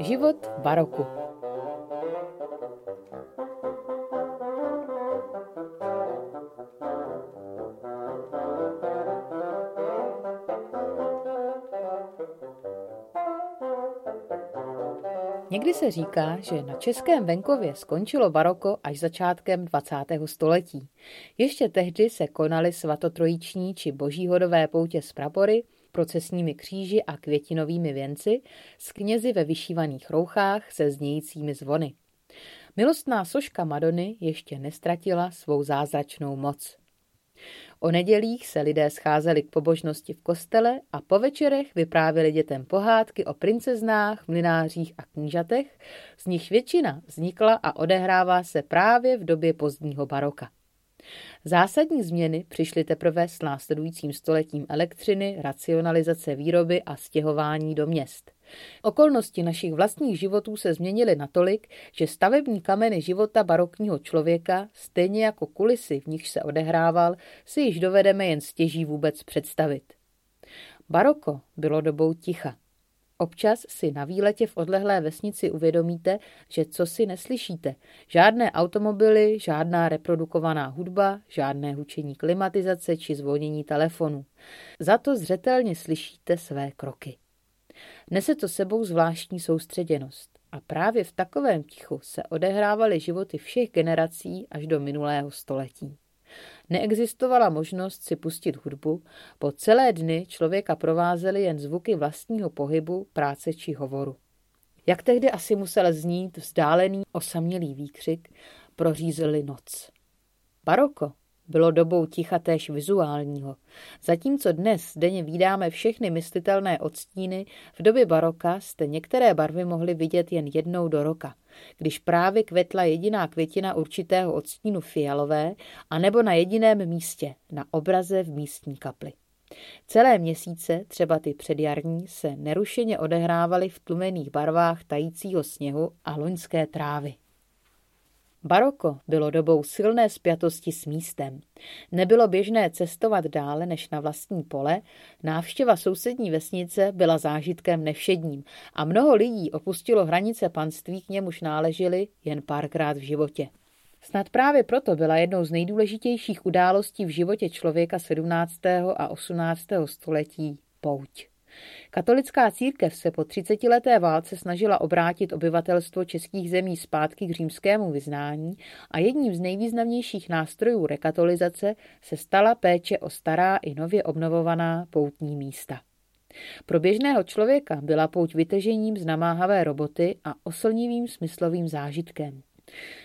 Život baroku. Někdy se říká, že na českém venkově skončilo baroko až začátkem 20. století. Ještě tehdy se konaly svatotrojiční či božíhodové poutě s prapory, procesními kříži a květinovými věnci, s knězi ve vyšívaných rouchách se znějícími zvony. Milostná soška Madony ještě nestratila svou zázračnou moc. O nedělích se lidé scházeli k pobožnosti v kostele a po večerech vyprávěli dětem pohádky o princeznách, mlinářích a knížatech, z nich většina vznikla a odehrává se právě v době pozdního baroka. Zásadní změny přišly teprve s následujícím stoletím elektřiny, racionalizace výroby a stěhování do měst. Okolnosti našich vlastních životů se změnily natolik, že stavební kameny života barokního člověka, stejně jako kulisy, v nich se odehrával, si již dovedeme jen stěží vůbec představit. Baroko bylo dobou ticha. Občas si na výletě v odlehlé vesnici uvědomíte, že co si neslyšíte. Žádné automobily, žádná reprodukovaná hudba, žádné hučení klimatizace či zvonění telefonu. Za to zřetelně slyšíte své kroky. Nese to sebou zvláštní soustředěnost. A právě v takovém tichu se odehrávaly životy všech generací až do minulého století. Neexistovala možnost si pustit hudbu, po celé dny člověka provázely jen zvuky vlastního pohybu, práce či hovoru. Jak tehdy asi musel znít vzdálený osamělý výkřik, prořízli noc. Baroko bylo dobou ticha též vizuálního. Zatímco dnes denně vídáme všechny myslitelné odstíny, v době baroka jste některé barvy mohli vidět jen jednou do roka, když právě kvetla jediná květina určitého odstínu fialové, anebo na jediném místě, na obraze v místní kapli. Celé měsíce, třeba ty předjarní, se nerušeně odehrávaly v tlumených barvách tajícího sněhu a loňské trávy. Baroko bylo dobou silné spjatosti s místem. Nebylo běžné cestovat dále než na vlastní pole, návštěva sousední vesnice byla zážitkem nevšedním a mnoho lidí opustilo hranice panství, k němuž náleželi jen párkrát v životě. Snad právě proto byla jednou z nejdůležitějších událostí v životě člověka 17. a 18. století pouť. Katolická církev se po 30-leté válce snažila obrátit obyvatelstvo českých zemí zpátky k římskému vyznání a jedním z nejvýznamnějších nástrojů rekatolizace se stala péče o stará i nově obnovovaná poutní místa. Pro běžného člověka byla pouť vytežením z namáhavé roboty a oslnivým smyslovým zážitkem.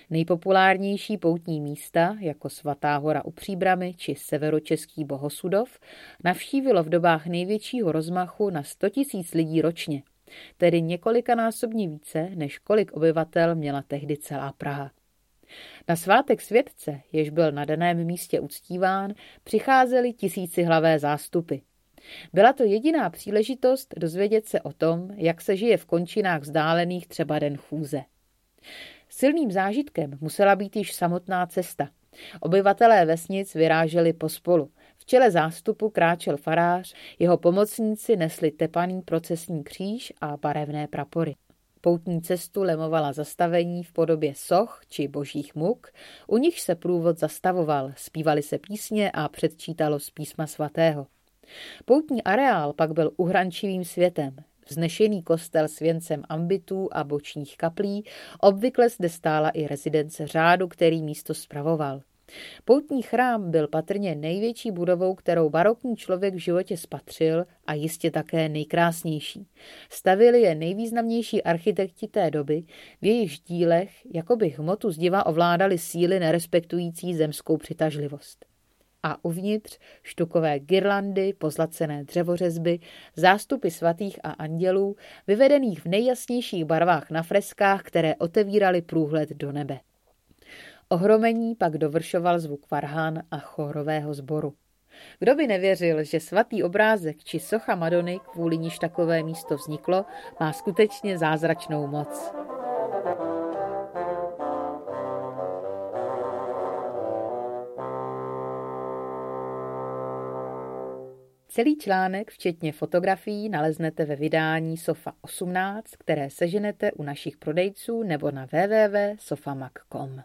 Nejpopulárnější poutní místa, jako Svatá hora u Příbramy či severočeský Bohosudov, navštívilo v dobách největšího rozmachu na 100 000 lidí ročně, tedy několikanásobně více, než kolik obyvatel měla tehdy celá Praha. Na svátek světce, jež byl na daném místě uctíván, přicházely hlavé zástupy. Byla to jediná příležitost dozvědět se o tom, jak se žije v končinách vzdálených třeba den chůze. Silným zážitkem musela být již samotná cesta. Obyvatelé vesnic vyráželi pospolu. V čele zástupu kráčel farář, jeho pomocníci nesli tepaný procesní kříž a barevné prapory. Poutní cestu lemovala zastavení v podobě soch či božích muk, u nich se průvod zastavoval, zpívali se písně a předčítalo z písma svatého. Poutní areál pak byl uhrančivým světem. Vznešený kostel s věncem ambitů a bočních kaplí, obvykle zde stála i rezidence řádu, který místo spravoval. Poutní chrám byl patrně největší budovou, kterou barokní člověk v životě spatřil a jistě také nejkrásnější. Stavili je nejvýznamnější architekti té doby, v jejich dílech jakoby hmotu zdiva ovládali síly nerespektující zemskou přitažlivost a uvnitř štukové girlandy, pozlacené dřevořezby, zástupy svatých a andělů, vyvedených v nejjasnějších barvách na freskách, které otevíraly průhled do nebe. Ohromení pak dovršoval zvuk varhán a chorového sboru. Kdo by nevěřil, že svatý obrázek či socha Madony, kvůli níž takové místo vzniklo, má skutečně zázračnou moc. Celý článek, včetně fotografií, naleznete ve vydání Sofa 18, které seženete u našich prodejců nebo na www.sofamag.com.